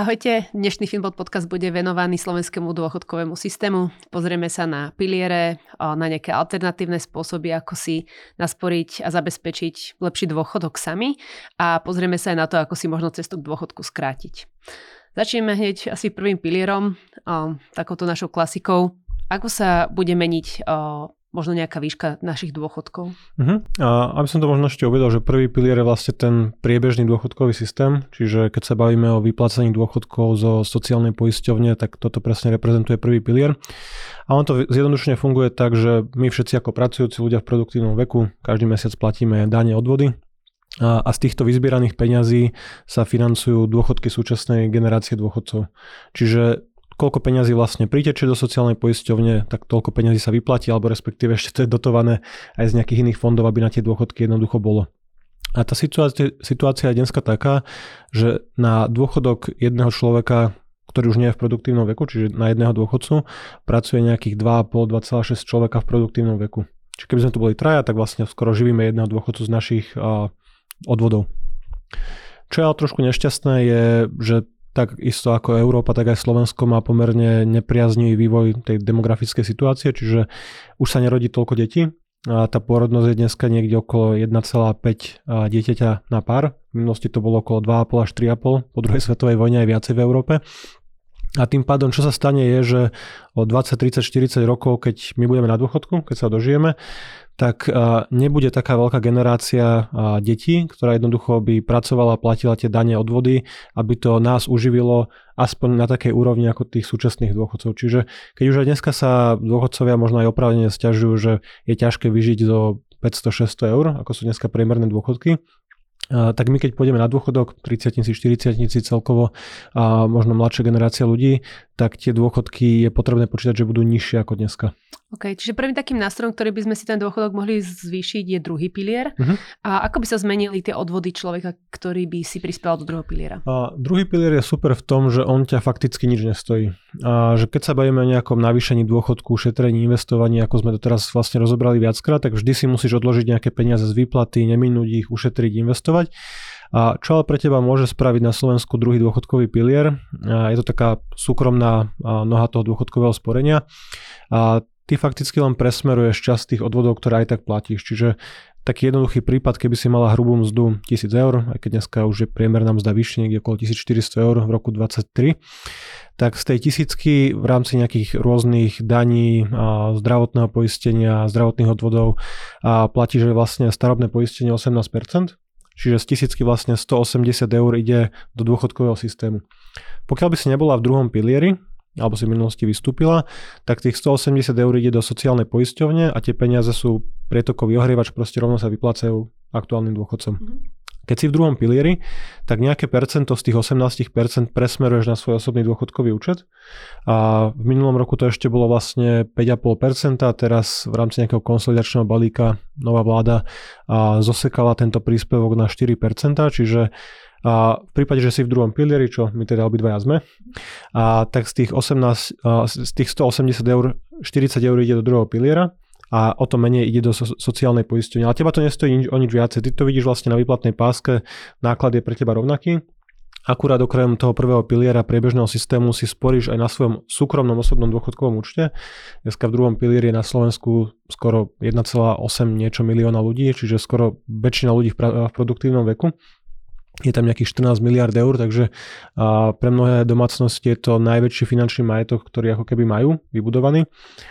Ahojte, dnešný Finbot podcast bude venovaný slovenskému dôchodkovému systému. Pozrieme sa na piliere, na nejaké alternatívne spôsoby, ako si nasporiť a zabezpečiť lepší dôchodok sami a pozrieme sa aj na to, ako si možno cestu k dôchodku skrátiť. Začneme hneď asi prvým pilierom, takouto našou klasikou. Ako sa bude meniť možno nejaká výška našich dôchodkov. Uh-huh. A aby som to možno ešte uvedol, že prvý pilier je vlastne ten priebežný dôchodkový systém, čiže keď sa bavíme o vyplácaní dôchodkov zo sociálnej poisťovne, tak toto presne reprezentuje prvý pilier. A on to zjednodušene funguje tak, že my všetci ako pracujúci ľudia v produktívnom veku každý mesiac platíme dane odvody, a, z týchto vyzbieraných peňazí sa financujú dôchodky súčasnej generácie dôchodcov. Čiže koľko peňazí vlastne priteče do sociálnej poisťovne, tak toľko peňazí sa vyplatí, alebo respektíve ešte to je dotované aj z nejakých iných fondov, aby na tie dôchodky jednoducho bolo. A tá situácia, situácia je dneska taká, že na dôchodok jedného človeka, ktorý už nie je v produktívnom veku, čiže na jedného dôchodcu, pracuje nejakých 2,5-2,6 človeka v produktívnom veku. Čiže keby sme tu boli traja, tak vlastne skoro živíme jedného dôchodcu z našich uh, odvodov. Čo je ale trošku nešťastné je, že tak isto ako Európa, tak aj Slovensko má pomerne nepriaznivý vývoj tej demografickej situácie, čiže už sa nerodí toľko detí. A tá pôrodnosť je dneska niekde okolo 1,5 dieťaťa na pár. V minulosti to bolo okolo 2,5 až 3,5, po druhej svetovej vojne aj viacej v Európe. A tým pádom, čo sa stane je, že o 20, 30, 40 rokov, keď my budeme na dôchodku, keď sa dožijeme, tak nebude taká veľká generácia detí, ktorá jednoducho by pracovala a platila tie dane odvody, aby to nás uživilo aspoň na takej úrovni ako tých súčasných dôchodcov. Čiže keď už aj dneska sa dôchodcovia možno aj opravne stiažujú, že je ťažké vyžiť do 500-600 eur, ako sú dneska priemerné dôchodky, tak my keď pôjdeme na dôchodok, 30 40 celkovo a možno mladšia generácia ľudí, tak tie dôchodky je potrebné počítať, že budú nižšie ako dneska. OK, čiže prvým takým nástrojom, ktorý by sme si ten dôchodok mohli zvýšiť, je druhý pilier. Uh-huh. A ako by sa zmenili tie odvody človeka, ktorý by si prispel do druhého piliera? A druhý pilier je super v tom, že on ťa fakticky nič nestojí. A že keď sa bavíme o nejakom navýšení dôchodku, šetrení, investovaní, ako sme to teraz vlastne rozobrali viackrát, tak vždy si musíš odložiť nejaké peniaze z výplaty, neminúť ich, ušetriť, investovať. A čo ale pre teba môže spraviť na Slovensku druhý dôchodkový pilier? A je to taká súkromná noha toho dôchodkového sporenia. A ty fakticky len presmeruješ časť tých odvodov, ktoré aj tak platíš. Čiže taký jednoduchý prípad, keby si mala hrubú mzdu 1000 eur, aj keď dneska už je priemerná mzda vyššie, niekde okolo 1400 eur v roku 2023, tak z tej tisícky v rámci nejakých rôznych daní, a zdravotného poistenia, zdravotných odvodov a platí, že vlastne starobné poistenie 18%, čiže z tisícky vlastne 180 eur ide do dôchodkového systému. Pokiaľ by si nebola v druhom pilieri, alebo si v minulosti vystúpila, tak tých 180 eur ide do sociálnej poisťovne a tie peniaze sú prietokový ohrievač, proste rovno sa vyplácajú aktuálnym dôchodcom. Mm-hmm. Keď si v druhom pilieri, tak nejaké percento z tých 18% presmeruješ na svoj osobný dôchodkový účet. A v minulom roku to ešte bolo vlastne 5,5%, a teraz v rámci nejakého konsolidačného balíka nová vláda zosekala tento príspevok na 4%, čiže a v prípade, že si v druhom pilieri, čo my teda obidvaja sme, a tak z tých, 18, z tých 180 eur, 40 eur ide do druhého piliera a o to menej ide do so, sociálnej poistenia. Ale teba to nestojí o nič viacej. Ty to vidíš vlastne na výplatnej páske, náklad je pre teba rovnaký. Akurát okrem toho prvého piliera priebežného systému si sporíš aj na svojom súkromnom osobnom dôchodkovom účte. Dneska v druhom pilieri je na Slovensku skoro 1,8 niečo milióna ľudí, čiže skoro väčšina ľudí v produktívnom veku je tam nejakých 14 miliard eur, takže pre mnohé domácnosti je to najväčší finančný majetok, ktorý ako keby majú vybudovaný.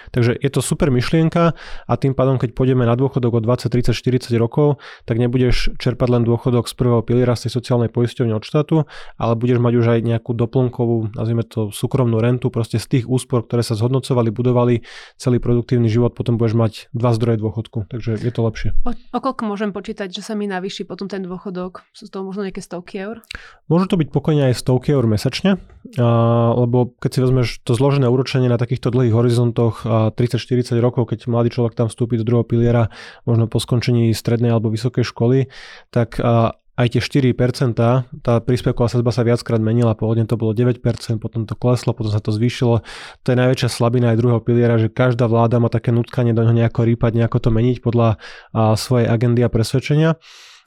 Takže je to super myšlienka a tým pádom, keď pôjdeme na dôchodok o 20, 30, 40 rokov, tak nebudeš čerpať len dôchodok z prvého piliera z tej sociálnej poisťovne od štátu, ale budeš mať už aj nejakú doplnkovú, nazvime to súkromnú rentu, proste z tých úspor, ktoré sa zhodnocovali, budovali celý produktívny život, potom budeš mať dva zdroje dôchodku, takže je to lepšie. O, o koľko môžem počítať, že sa mi navýši potom ten dôchodok? Sú to možno nejaké stovky eur? Môžu to byť pokojne aj stovky eur mesačne, lebo keď si vezmeš to zložené úročenie na takýchto dlhých horizontoch 30-40 rokov, keď mladý človek tam vstúpi do druhého piliera, možno po skončení strednej alebo vysokej školy, tak aj tie 4%, tá príspevková sadzba sa viackrát menila, pôvodne to bolo 9%, potom to kleslo, potom sa to zvýšilo. To je najväčšia slabina aj druhého piliera, že každá vláda má také nutkanie do neho nejako rýpať, nejako to meniť podľa svojej agendy a presvedčenia.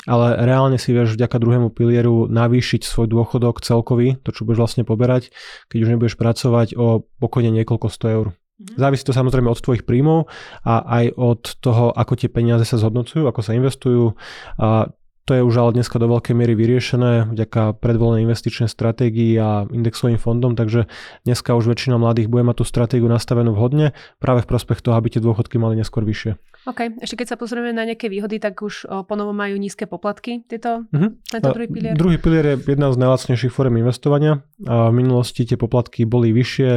Ale reálne si vieš vďaka druhému pilieru navýšiť svoj dôchodok celkový, to čo budeš vlastne poberať, keď už nebudeš pracovať o pokojne niekoľko sto eur. Mhm. Závisí to samozrejme od tvojich príjmov a aj od toho, ako tie peniaze sa zhodnocujú, ako sa investujú. A to je už ale dneska do veľkej miery vyriešené vďaka predvolenej investičnej stratégii a indexovým fondom, takže dneska už väčšina mladých bude mať tú stratégiu nastavenú vhodne práve v prospech toho, aby tie dôchodky mali neskôr vyššie. OK, ešte keď sa pozrieme na nejaké výhody, tak už ponovo majú nízke poplatky tieto, uh-huh. tento druhý pilier? Druhý pilier je jedna z najlacnejších form investovania. A v minulosti tie poplatky boli vyššie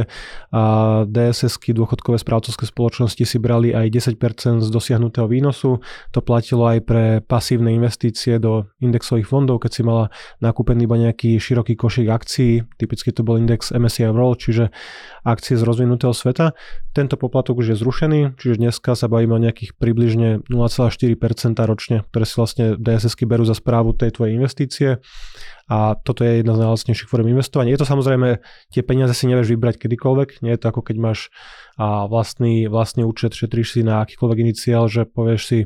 a DSS-ky, dôchodkové správcovské spoločnosti si brali aj 10% z dosiahnutého výnosu. To platilo aj pre pasívne investície do indexových fondov, keď si mala nakúpený iba nejaký široký košík akcií, typicky to bol index MSCI World, čiže akcie z rozvinutého sveta. Tento poplatok už je zrušený, čiže dneska sa bavíme o nejakých približne 0,4% ročne, ktoré si vlastne DSSky berú za správu tej tvojej investície a toto je jedna z najlacnejších form investovania. Je to samozrejme, tie peniaze si nevieš vybrať kedykoľvek, nie je to ako keď máš a vlastný, vlastný účet, šetríš si na akýkoľvek iniciál, že povieš si,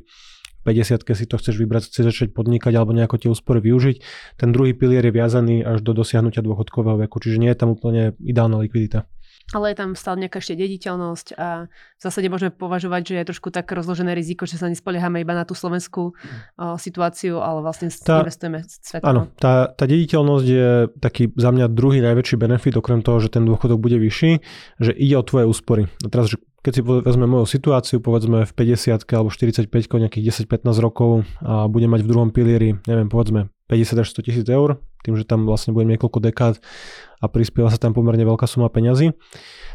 50 si to chceš vybrať, chceš začať podnikať alebo nejako tie úspory využiť. Ten druhý pilier je viazaný až do dosiahnutia dôchodkového veku, čiže nie je tam úplne ideálna likvidita ale je tam stále nejaká ešte dediteľnosť a v zásade môžeme považovať, že je trošku tak rozložené riziko, že sa nespoliehame iba na tú slovenskú o, situáciu, ale vlastne tá, investujeme svetovo. Áno, tá, tá dediteľnosť je taký za mňa druhý najväčší benefit, okrem toho, že ten dôchodok bude vyšší, že ide o tvoje úspory. A teraz, že keď si vezme moju situáciu, povedzme v 50 alebo 45 nejakých 10-15 rokov a budem mať v druhom pilieri, neviem, povedzme 50 až 100 tisíc eur, tým, že tam vlastne budem niekoľko dekád a prispieva sa tam pomerne veľká suma peňazí,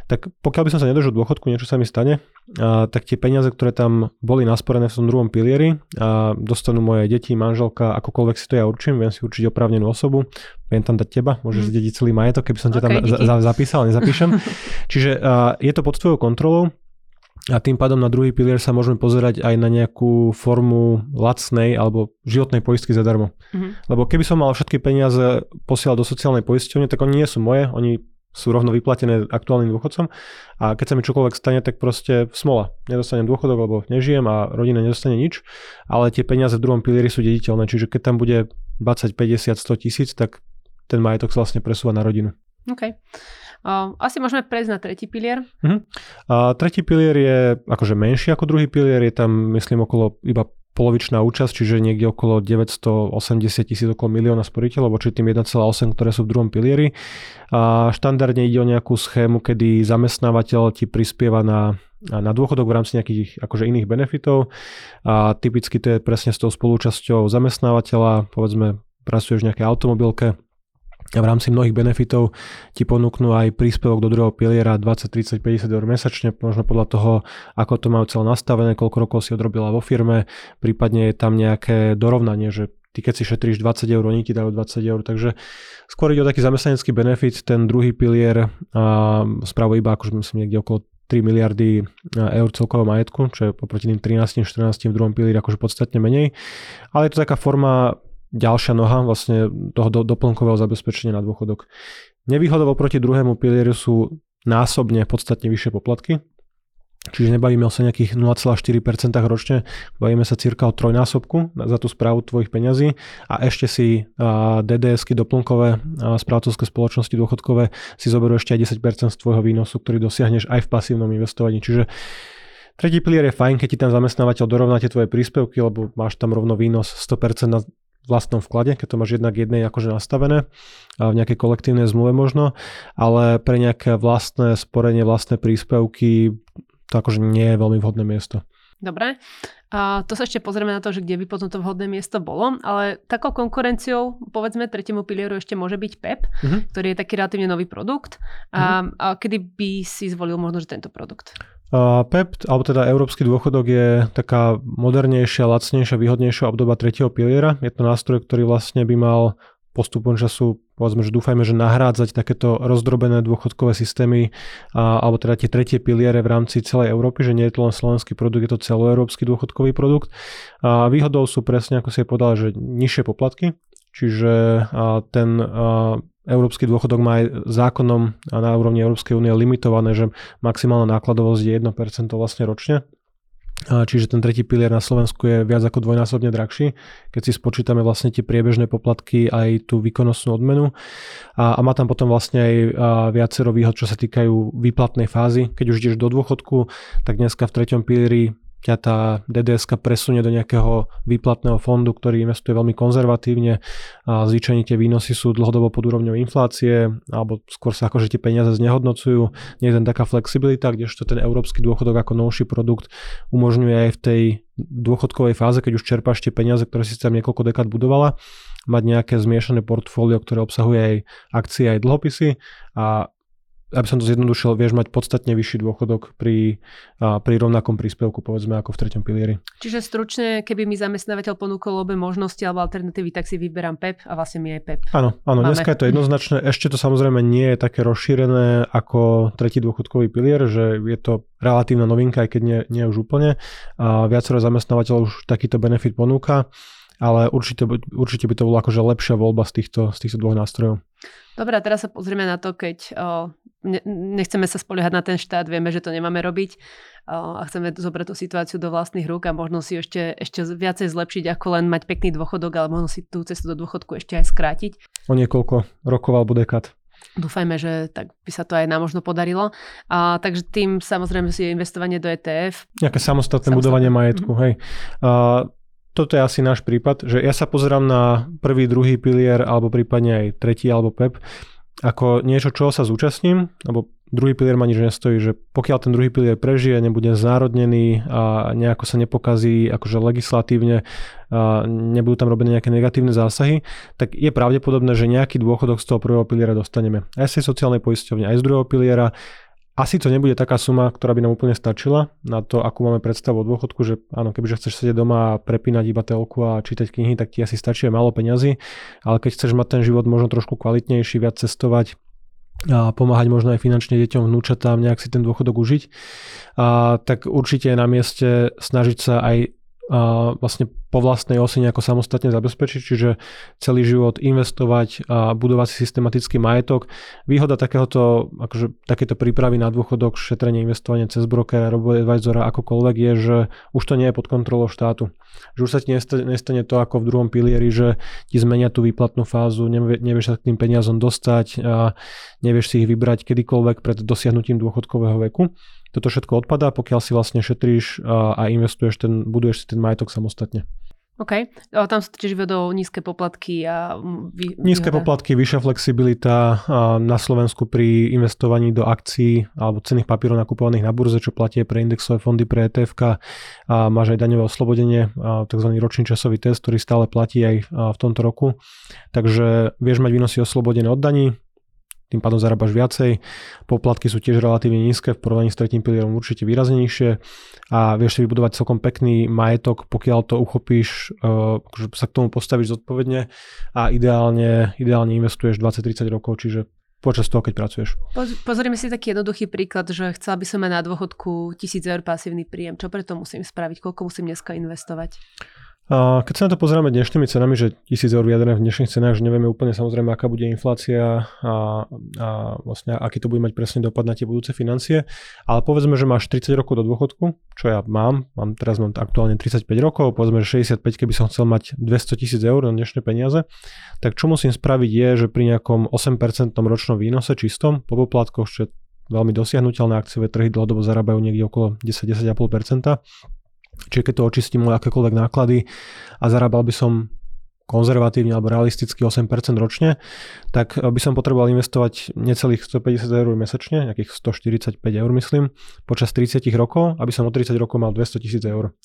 tak pokiaľ by som sa nedožil dôchodku, niečo sa mi stane, a, tak tie peniaze, ktoré tam boli nasporené v tom druhom pilieri, a dostanú moje deti, manželka, akokoľvek si to ja určím, viem si určiť oprávnenú osobu, viem tam dať teba, môžeš mm. zdediť celý majetok, keby som ťa okay, tam za, za, zapísal, nezapíšem. Čiže a, je to pod tvojou kontrolou, a tým pádom na druhý pilier sa môžeme pozerať aj na nejakú formu lacnej alebo životnej poistky zadarmo. Mm-hmm. Lebo keby som mal všetky peniaze posielať do sociálnej poisťovne, tak oni nie sú moje, oni sú rovno vyplatené aktuálnym dôchodcom a keď sa mi čokoľvek stane, tak proste smola. Nedostanem dôchodok, lebo nežijem a rodina nedostane nič, ale tie peniaze v druhom pilieri sú dediteľné, čiže keď tam bude 20, 50, 100 tisíc, tak ten majetok sa vlastne presúva na rodinu. OK. Asi môžeme prejsť na tretí pilier. Uh-huh. A tretí pilier je akože menší ako druhý pilier, je tam myslím okolo iba polovičná účasť, čiže niekde okolo 980 tisíc, okolo milióna sporiteľov, voči tým 1,8, ktoré sú v druhom pilieri. A štandardne ide o nejakú schému, kedy zamestnávateľ ti prispieva na na dôchodok v rámci nejakých akože iných benefitov a typicky to je presne s tou spolúčasťou zamestnávateľa, povedzme pracuješ v nejakej automobilke, a v rámci mnohých benefitov ti ponúknú aj príspevok do druhého piliera 20, 30, 50 eur mesačne, možno podľa toho, ako to majú celé nastavené, koľko rokov si odrobila vo firme, prípadne je tam nejaké dorovnanie, že ty keď si šetríš 20 eur, oni ti dajú 20 eur, takže skôr ide o taký zamestnanecký benefit, ten druhý pilier a spravuje iba akože myslím niekde okolo 3 miliardy eur celkového majetku, čo je poproti tým 13, 14 v druhom pilieri akože podstatne menej. Ale je to taká forma ďalšia noha vlastne toho do, doplnkového zabezpečenia na dôchodok. Nevýhodou oproti druhému pilieru sú násobne podstatne vyššie poplatky, Čiže nebavíme sa nejakých 0,4% ročne, bavíme sa cirka o trojnásobku za tú správu tvojich peňazí a ešte si DDSky doplnkové správcovské spoločnosti dôchodkové si zoberú ešte aj 10% z tvojho výnosu, ktorý dosiahneš aj v pasívnom investovaní. Čiže Tretí pilier je fajn, keď ti ten zamestnávateľ dorovná tie tvoje príspevky, lebo máš tam rovno výnos 100% na vlastnom vklade, keď to máš jednak jednej akože nastavené, v nejakej kolektívnej zmluve možno, ale pre nejaké vlastné sporenie, vlastné príspevky to akože nie je veľmi vhodné miesto. Dobre, a to sa ešte pozrieme na to, že kde by potom to vhodné miesto bolo, ale takou konkurenciou, povedzme, tretiemu pilieru ešte môže byť PEP, uh-huh. Mhm. ktorý je taký relatívne nový produkt. Uh-huh. A, a kedy by si zvolil možno, že tento produkt? PEP, alebo teda Európsky dôchodok je taká modernejšia, lacnejšia, výhodnejšia obdoba tretieho piliera. Je to nástroj, ktorý vlastne by mal postupom času, povedzme, že dúfajme, že nahrádzať takéto rozdrobené dôchodkové systémy, a, alebo teda tie tretie piliere v rámci celej Európy, že nie je to len slovenský produkt, je to celoeurópsky dôchodkový produkt. A výhodou sú presne, ako si je povedal, že nižšie poplatky, čiže ten Európsky dôchodok má aj zákonom a na úrovni Európskej únie limitované, že maximálna nákladovosť je 1% vlastne ročne. Čiže ten tretí pilier na Slovensku je viac ako dvojnásobne drahší, keď si spočítame vlastne tie priebežné poplatky aj tú výkonnostnú odmenu. A, a má tam potom vlastne aj viacero výhod, čo sa týkajú výplatnej fázy. Keď už ideš do dôchodku, tak dneska v treťom pilieri ťa tá DDS presunie do nejakého výplatného fondu, ktorý investuje veľmi konzervatívne a zvyčajne tie výnosy sú dlhodobo pod úrovňou inflácie alebo skôr sa akože tie peniaze znehodnocujú. Nie je tam taká flexibilita, kdežto ten európsky dôchodok ako novší produkt umožňuje aj v tej dôchodkovej fáze, keď už čerpáš tie peniaze, ktoré si tam niekoľko dekád budovala, mať nejaké zmiešané portfólio, ktoré obsahuje aj akcie, aj dlhopisy a aby som to zjednodušil, vieš mať podstatne vyšší dôchodok pri, a, pri rovnakom príspevku, povedzme, ako v treťom pilieri. Čiže stručne, keby mi zamestnávateľ ponúkol obe možnosti alebo alternatívy, tak si vyberám PEP a vlastne mi aj PEP. Áno, áno, Máme. dneska je to jednoznačné. Ešte to samozrejme nie je také rozšírené ako tretí dôchodkový pilier, že je to relatívna novinka, aj keď nie, nie už úplne. A viacero zamestnávateľov už takýto benefit ponúka ale určite, určite by to bolo akože lepšia voľba z týchto, z týchto dvoch nástrojov. Dobre, a teraz sa pozrieme na to, keď nechceme sa spoliehať na ten štát, vieme, že to nemáme robiť a chceme zobrať tú situáciu do vlastných rúk a možno si ešte, ešte viacej zlepšiť, ako len mať pekný dôchodok, ale možno si tú cestu do dôchodku ešte aj skrátiť. O niekoľko rokov alebo dekád. Dúfajme, že tak by sa to aj nám možno podarilo. A, takže tým samozrejme si je investovanie do ETF. Nejaké samostatné, samostatné. budovanie majetku, mm-hmm. hej. A, toto je asi náš prípad, že ja sa pozerám na prvý, druhý pilier alebo prípadne aj tretí alebo PEP ako niečo, čo sa zúčastním, lebo druhý pilier ma nič nestojí, že pokiaľ ten druhý pilier prežije, nebude znárodnený a nejako sa nepokazí akože legislatívne, a nebudú tam robené nejaké negatívne zásahy, tak je pravdepodobné, že nejaký dôchodok z toho prvého piliera dostaneme. Aj z tej sociálnej poisťovne, aj z druhého piliera asi to nebude taká suma, ktorá by nám úplne stačila na to, akú máme predstavu o dôchodku, že áno, kebyže chceš sedieť doma a prepínať iba telku a čítať knihy, tak ti asi stačí málo peňazí, ale keď chceš mať ten život možno trošku kvalitnejší, viac cestovať, a pomáhať možno aj finančne deťom, vnúčatám, nejak si ten dôchodok užiť, a, tak určite je na mieste snažiť sa aj a vlastne po vlastnej osi nejako samostatne zabezpečiť, čiže celý život investovať a budovať si systematický majetok. Výhoda takéhoto, akože, takéto prípravy na dôchodok, šetrenie, investovanie cez brokera, robo-advisora, akokoľvek je, že už to nie je pod kontrolou štátu. Že už sa ti nestane to ako v druhom pilieri, že ti zmenia tú výplatnú fázu, nevieš sa k tým peniazom dostať a nevieš si ich vybrať kedykoľvek pred dosiahnutím dôchodkového veku. Toto všetko odpadá, pokiaľ si vlastne šetríš a, investuješ ten, buduješ si ten majetok samostatne. OK. A tam sú tiež vedou nízke poplatky a... Vý, nízke poplatky, vyššia flexibilita a na Slovensku pri investovaní do akcií alebo cených papierov nakupovaných na burze, čo platí pre indexové fondy, pre etf a máš aj daňové oslobodenie, a tzv. ročný časový test, ktorý stále platí aj v tomto roku. Takže vieš mať výnosy oslobodené od daní, tým pádom zarábaš viacej. Poplatky sú tiež relatívne nízke, v porovnaní s tretím pilierom určite výraznejšie a vieš si vybudovať celkom pekný majetok, pokiaľ to uchopíš, uh, že sa k tomu postavíš zodpovedne a ideálne, ideálne investuješ 20-30 rokov, čiže počas toho, keď pracuješ. Pozrieme si taký jednoduchý príklad, že chcela by som mať na dôchodku 1000 eur pasívny príjem. Čo preto musím spraviť? Koľko musím dneska investovať? A keď sa na to pozrieme dnešnými cenami, že 1000 eur vyjadrené v dnešných cenách, že nevieme úplne samozrejme, aká bude inflácia a, a vlastne aký to bude mať presne dopad na tie budúce financie, ale povedzme, že máš 30 rokov do dôchodku, čo ja mám, mám teraz mám aktuálne 35 rokov, povedzme, že 65, keby som chcel mať 200 tisíc eur na dnešné peniaze, tak čo musím spraviť je, že pri nejakom 8% ročnom výnose čistom, po poplatkoch, čo je veľmi dosiahnutelné akciové trhy dlhodobo zarábajú niekde okolo 10-10,5%, Čiže keď to očistím o akékoľvek náklady a zarábal by som konzervatívne alebo realisticky 8% ročne, tak by som potreboval investovať necelých 150 eur mesačne, nejakých 145 eur myslím, počas 30 rokov, aby som o 30 rokov mal 200 tisíc eur.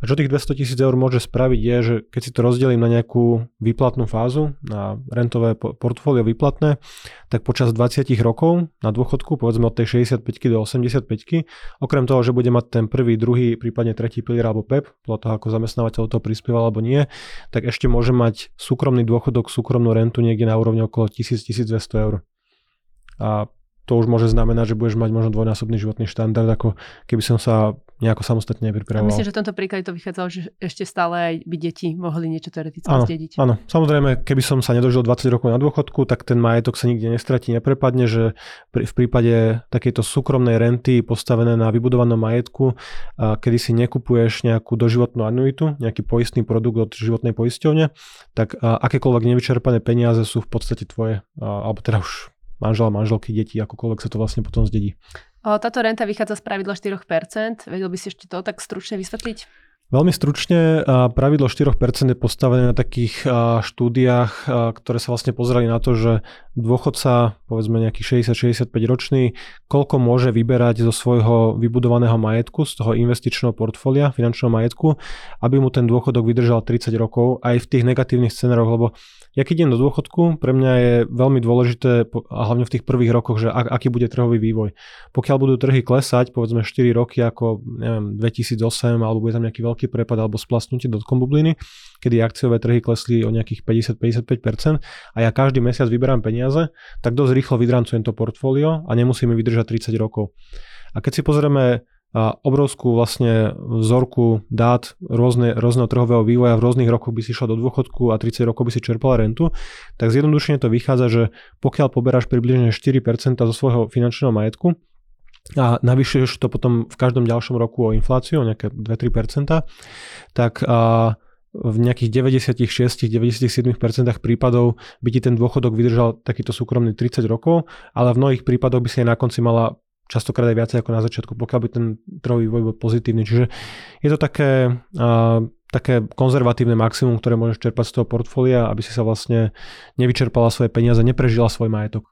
A čo tých 200 tisíc eur môže spraviť je, že keď si to rozdelím na nejakú výplatnú fázu, na rentové portfólio výplatné, tak počas 20 rokov na dôchodku, povedzme od tej 65 do 85 okrem toho, že bude mať ten prvý, druhý, prípadne tretí pilier alebo PEP, podľa toho, ako zamestnávateľ to prispieval alebo nie, tak ešte môže mať súkromný dôchodok, súkromnú rentu niekde na úrovni okolo 1000-1200 eur. A to už môže znamenať, že budeš mať možno dvojnásobný životný štandard, ako keby som sa nejako samostatne nepripravoval. A myslím, že v tomto príklade to vychádzalo, že ešte stále aj by deti mohli niečo teoreticky áno, zdediť. Áno, samozrejme, keby som sa nedožil 20 rokov na dôchodku, tak ten majetok sa nikde nestratí, neprepadne, že v prípade takejto súkromnej renty postavené na vybudovanom majetku, kedy si nekupuješ nejakú doživotnú anuitu, nejaký poistný produkt od životnej poisťovne, tak akékoľvek nevyčerpané peniaze sú v podstate tvoje, alebo teda už manžela, manželky, deti, akokoľvek sa to vlastne potom zdedí. Táto renta vychádza z pravidla 4%. Vedel by si ešte to tak stručne vysvetliť? Veľmi stručne, pravidlo 4% je postavené na takých štúdiách, ktoré sa vlastne pozerali na to, že dôchodca, povedzme nejaký 60-65 ročný, koľko môže vyberať zo svojho vybudovaného majetku, z toho investičného portfólia, finančného majetku, aby mu ten dôchodok vydržal 30 rokov aj v tých negatívnych scenároch, lebo ja keď idem do dôchodku, pre mňa je veľmi dôležité, a hlavne v tých prvých rokoch, že aký bude trhový vývoj. Pokiaľ budú trhy klesať, povedzme 4 roky ako neviem, 2008, alebo bude tam nejaký veľký prepad alebo splasnutie dotkom bubliny, kedy akciové trhy klesli o nejakých 50-55% a ja každý mesiac vyberám peniaze, tak dosť rýchlo vydrancujem to portfólio a nemusíme vydržať 30 rokov. A keď si pozrieme obrovskú vlastne vzorku dát rôzne, rôzneho trhového vývoja v rôznych rokoch by si šla do dôchodku a 30 rokov by si čerpala rentu, tak zjednodušene to vychádza, že pokiaľ poberáš približne 4% zo svojho finančného majetku, a navyšuješ to potom v každom ďalšom roku o infláciu, o nejaké 2-3%, tak a v nejakých 96-97% prípadov by ti ten dôchodok vydržal takýto súkromný 30 rokov, ale v mnohých prípadoch by si aj na konci mala častokrát aj viacej ako na začiatku, pokiaľ by ten trhový vývoj bol pozitívny. Čiže je to také, uh, také konzervatívne maximum, ktoré môžeš čerpať z toho portfólia, aby si sa vlastne nevyčerpala svoje peniaze, neprežila svoj majetok.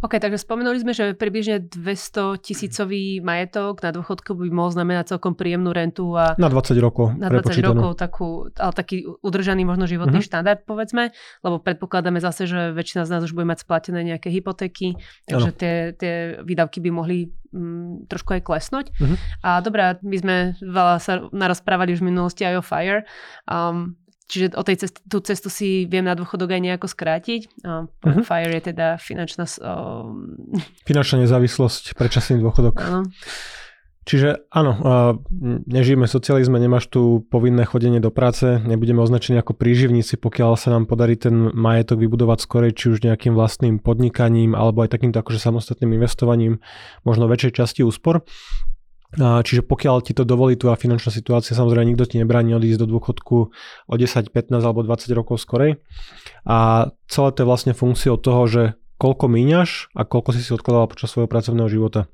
OK, takže spomenuli sme, že približne 200 tisícový majetok na dôchodku by mohol znamenať celkom príjemnú rentu. A na 20 rokov. Na 20 rokov takú, ale taký udržaný možno životný mm-hmm. štandard, povedzme, lebo predpokladáme zase, že väčšina z nás už bude mať splatené nejaké hypotéky, takže tie, tie výdavky by mohli mm, trošku aj klesnúť. Mm-hmm. A dobrá, my sme veľa sa narozprávali už v minulosti aj o FIRE. Um, Čiže o tej cest, tú cestu si viem na dôchodok aj nejako skrátiť. Uh-huh. FIRE je teda finančná... Um... Finančná nezávislosť, predčasný dôchodok. Áno. Čiže áno, nežijeme v socializme, nemáš tu povinné chodenie do práce, nebudeme označení ako príživníci, pokiaľ sa nám podarí ten majetok vybudovať skorej, či už nejakým vlastným podnikaním, alebo aj takýmto akože samostatným investovaním, možno väčšej časti úspor. Čiže pokiaľ ti to dovolí tu a finančná situácia, samozrejme nikto ti nebráni odísť do dôchodku o 10, 15 alebo 20 rokov skorej. A celé to je vlastne funkciou toho, že koľko míňaš a koľko si si odkladal počas svojho pracovného života.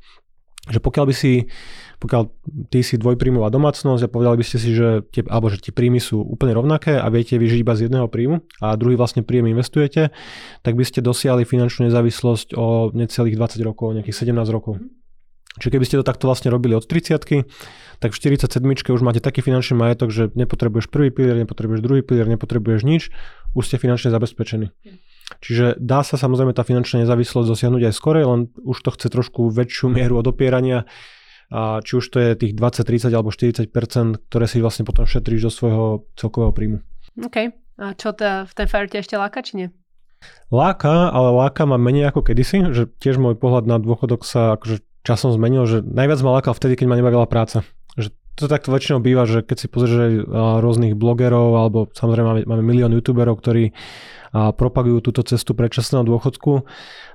Že pokiaľ by si, pokiaľ ty si dvojpríjmová domácnosť a povedali by ste si, že tie, alebo že tie príjmy sú úplne rovnaké a viete vyžiť iba z jedného príjmu a druhý vlastne príjem investujete, tak by ste dosiahli finančnú nezávislosť o necelých 20 rokov, nejakých 17 rokov. Čiže keby ste to takto vlastne robili od 30 tak v 47 už máte taký finančný majetok, že nepotrebuješ prvý pilier, nepotrebuješ druhý pilier, nepotrebuješ nič, už ste finančne zabezpečení. Čiže dá sa samozrejme tá finančná nezávislosť dosiahnuť aj skore, len už to chce trošku väčšiu mieru odopierania, a či už to je tých 20, 30 alebo 40% ktoré si vlastne potom šetríš do svojho celkového príjmu. OK. A čo tá, v tej fire ešte láka, či nie? Láka, ale láka má menej ako kedysi, že tiež môj pohľad na dôchodok sa akože časom zmenil, že najviac ma lákal vtedy, keď ma nebavila práca. Že to takto väčšinou býva, že keď si pozrieš rôznych blogerov, alebo samozrejme máme, máme milión youtuberov, ktorí propagujú túto cestu predčasného dôchodku,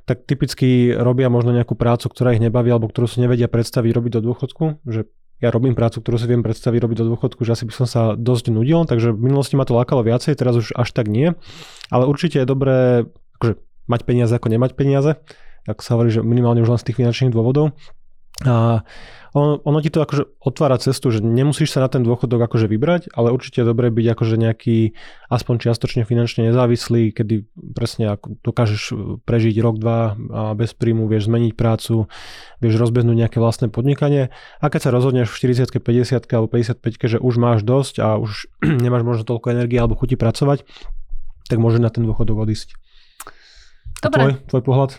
tak typicky robia možno nejakú prácu, ktorá ich nebaví, alebo ktorú si nevedia predstaviť robiť do dôchodku, že ja robím prácu, ktorú si viem predstaviť robiť do dôchodku, že asi by som sa dosť nudil, takže v minulosti ma to lákalo viacej, teraz už až tak nie, ale určite je dobré akože, mať peniaze ako nemať peniaze ako sa hovorí, že minimálne už len z tých finančných dôvodov. A ono, ono ti to akože otvára cestu, že nemusíš sa na ten dôchodok akože vybrať, ale určite je dobré byť akože nejaký aspoň čiastočne finančne nezávislý, kedy presne ako dokážeš prežiť rok, dva a bez príjmu, vieš zmeniť prácu, vieš rozbehnúť nejaké vlastné podnikanie. A keď sa rozhodneš v 40 50 alebo 55 že už máš dosť a už nemáš možno toľko energie alebo chuti pracovať, tak môže na ten dôchodok odísť. Dobre. tvoj, tvoj pohľad?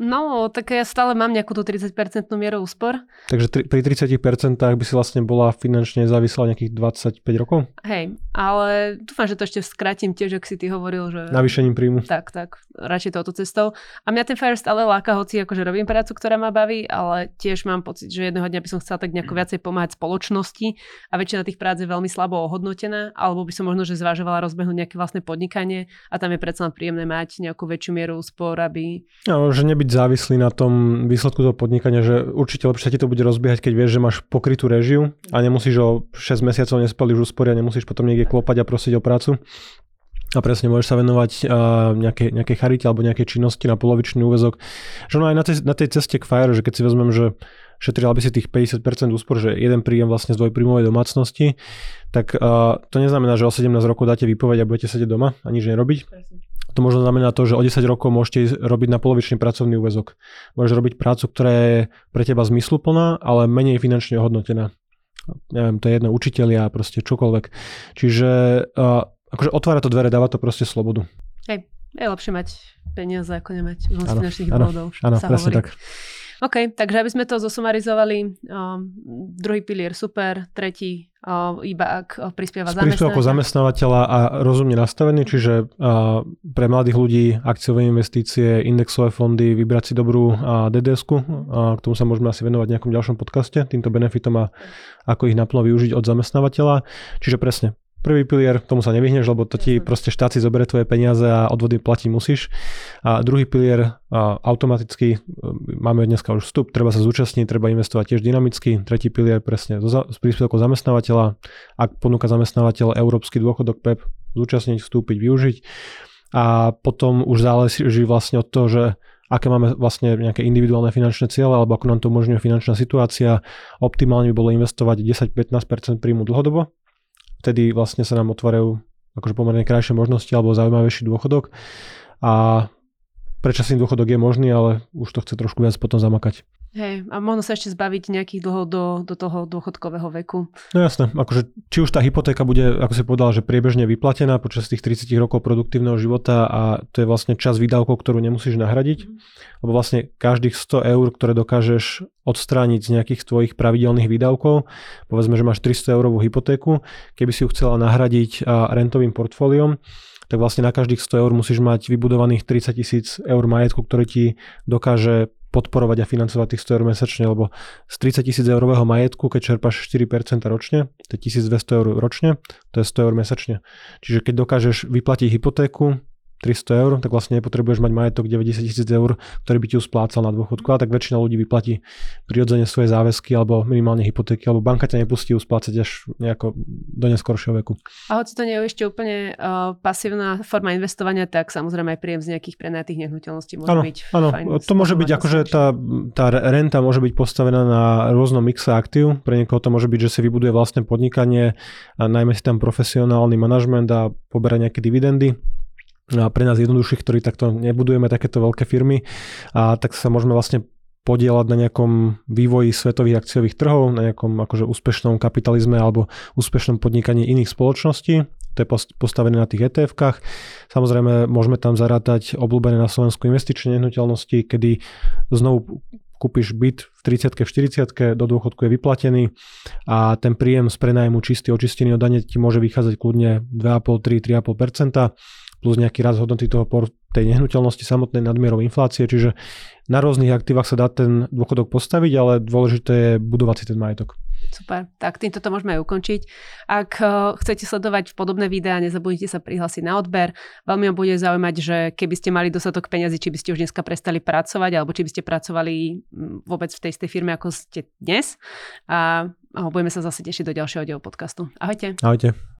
No, tak ja stále mám nejakú tú 30% mieru úspor. Takže tri, pri 30% by si vlastne bola finančne závislá nejakých 25 rokov? Hej, ale dúfam, že to ešte skrátim tiež, ak si ty hovoril, že... Navýšením príjmu. Tak, tak, radšej touto cestou. A mňa ten FIRE stále láka, hoci akože robím prácu, ktorá ma baví, ale tiež mám pocit, že jedného dňa by som chcela tak nejako viacej pomáhať spoločnosti a väčšina tých prác je veľmi slabo ohodnotená, alebo by som možno, že zvažovala rozbehnúť nejaké vlastné podnikanie a tam je predsa príjemné mať nejakú väčšiu mieru úspor, aby... No, že nebyť závislý na tom výsledku toho podnikania, že určite lepšie ti to bude rozbiehať, keď vieš, že máš pokrytú režiu a nemusíš o 6 mesiacov nespali už úspory a nemusíš potom niekde klopať a prosiť o prácu. A presne môžeš sa venovať uh, nejakej, nejakej charite alebo nejakej činnosti na polovičný úvezok. Že no aj na tej, na tej ceste k FIRE, že keď si vezmem, že šetrila by si tých 50% úspor, že jeden príjem vlastne z dvojpríjmovej domácnosti, tak uh, to neznamená, že o 17 rokov dáte výpoveď a budete sedieť doma a nič nerobiť. Presne. To možno znamená to, že o 10 rokov môžete robiť na polovičný pracovný úvezok. Môžeš robiť prácu, ktorá je pre teba zmysluplná, ale menej finančne ohodnotená. Neviem, to je jedno, učiteľia, proste čokoľvek. Čiže uh, akože otvára to dvere, dáva to proste slobodu. Hej, je lepšie mať peniaze, ako nemať z finančných dôvodov. Áno, presne hovorí. tak. OK, takže aby sme to zosumarizovali, um, druhý pilier super, tretí iba ak prispieva zamestnávateľ. ako zamestnávateľa a rozumne nastavený, čiže pre mladých ľudí akciové investície, indexové fondy, vybrať si dobrú uh, k tomu sa môžeme asi venovať v nejakom ďalšom podcaste, týmto benefitom a ako ich naplno využiť od zamestnávateľa. Čiže presne, Prvý pilier, tomu sa nevyhneš, lebo to ti proste štát si zoberie tvoje peniaze a odvody platiť musíš. A druhý pilier, a automaticky, e, máme dneska už vstup, treba sa zúčastniť, treba investovať tiež dynamicky. Tretí pilier, presne, z príspevkou zamestnávateľa, ak ponúka zamestnávateľ európsky dôchodok PEP, zúčastniť, vstúpiť, využiť. A potom už záleží vlastne od toho, že aké máme vlastne nejaké individuálne finančné ciele, alebo ako nám to umožňuje finančná situácia. Optimálne by bolo investovať 10-15% príjmu dlhodobo, vtedy vlastne sa nám otvárajú akože pomerne krajšie možnosti alebo zaujímavejší dôchodok a predčasný dôchodok je možný, ale už to chce trošku viac potom zamakať. Hej, a možno sa ešte zbaviť nejakých dlhov do, do toho dôchodkového veku. No jasné, akože či už tá hypotéka bude, ako si povedal, že priebežne vyplatená počas tých 30 rokov produktívneho života a to je vlastne čas výdavkov, ktorú nemusíš nahradiť, mm. lebo vlastne každých 100 eur, ktoré dokážeš odstrániť z nejakých tvojich pravidelných výdavkov, povedzme, že máš 300 eurovú hypotéku, keby si ju chcela nahradiť rentovým portfóliom, tak vlastne na každých 100 eur musíš mať vybudovaných 30 tisíc eur majetku, ktorý ti dokáže podporovať a financovať tých 100 eur mesačne, lebo z 30 tisíc eurového majetku, keď čerpáš 4% ročne, to je 1200 eur ročne, to je 100 eur mesačne. Čiže keď dokážeš vyplatiť hypotéku, 300 eur, tak vlastne nepotrebuješ mať majetok 90 tisíc eur, ktorý by ti splácal na dôchodku. A tak väčšina ľudí vyplatí prirodzene svoje záväzky alebo minimálne hypotéky, alebo banka ťa nepustí usplácať až nejako do neskoršieho veku. A hoci to nie je ešte úplne uh, pasívna forma investovania, tak samozrejme aj príjem z nejakých prenajatých nehnuteľností môže ano, byť Áno, to môže byť akože tá, tá renta môže byť postavená na rôznom mixe aktív. Pre niekoho to môže byť, že si vybuduje vlastné podnikanie a najmä si tam profesionálny manažment a poberá nejaké dividendy pre nás jednoduchších, ktorí takto nebudujeme takéto veľké firmy, a tak sa môžeme vlastne podielať na nejakom vývoji svetových akciových trhov, na nejakom akože úspešnom kapitalizme alebo úspešnom podnikaní iných spoločností. To je postavené na tých ETF-kách. Samozrejme, môžeme tam zarátať obľúbené na Slovensku investičné nehnuteľnosti, kedy znovu kúpiš byt v 30 v 40 do dôchodku je vyplatený a ten príjem z prenajmu čistý, očistený od dane ti môže vychádzať kľudne 2,5, 3, 3,5% plus nejaký raz hodnoty toho tej nehnuteľnosti samotnej nadmierou inflácie, čiže na rôznych aktívach sa dá ten dôchodok postaviť, ale dôležité je budovať si ten majetok. Super, tak týmto to môžeme aj ukončiť. Ak uh, chcete sledovať podobné videá, nezabudnite sa prihlásiť na odber. Veľmi ma bude zaujímať, že keby ste mali dostatok peniazy, či by ste už dneska prestali pracovať, alebo či by ste pracovali mm, vôbec v tej istej firme, ako ste dnes. A, a budeme sa zase tešiť do ďalšieho dielu podcastu. Ahojte. Ahojte.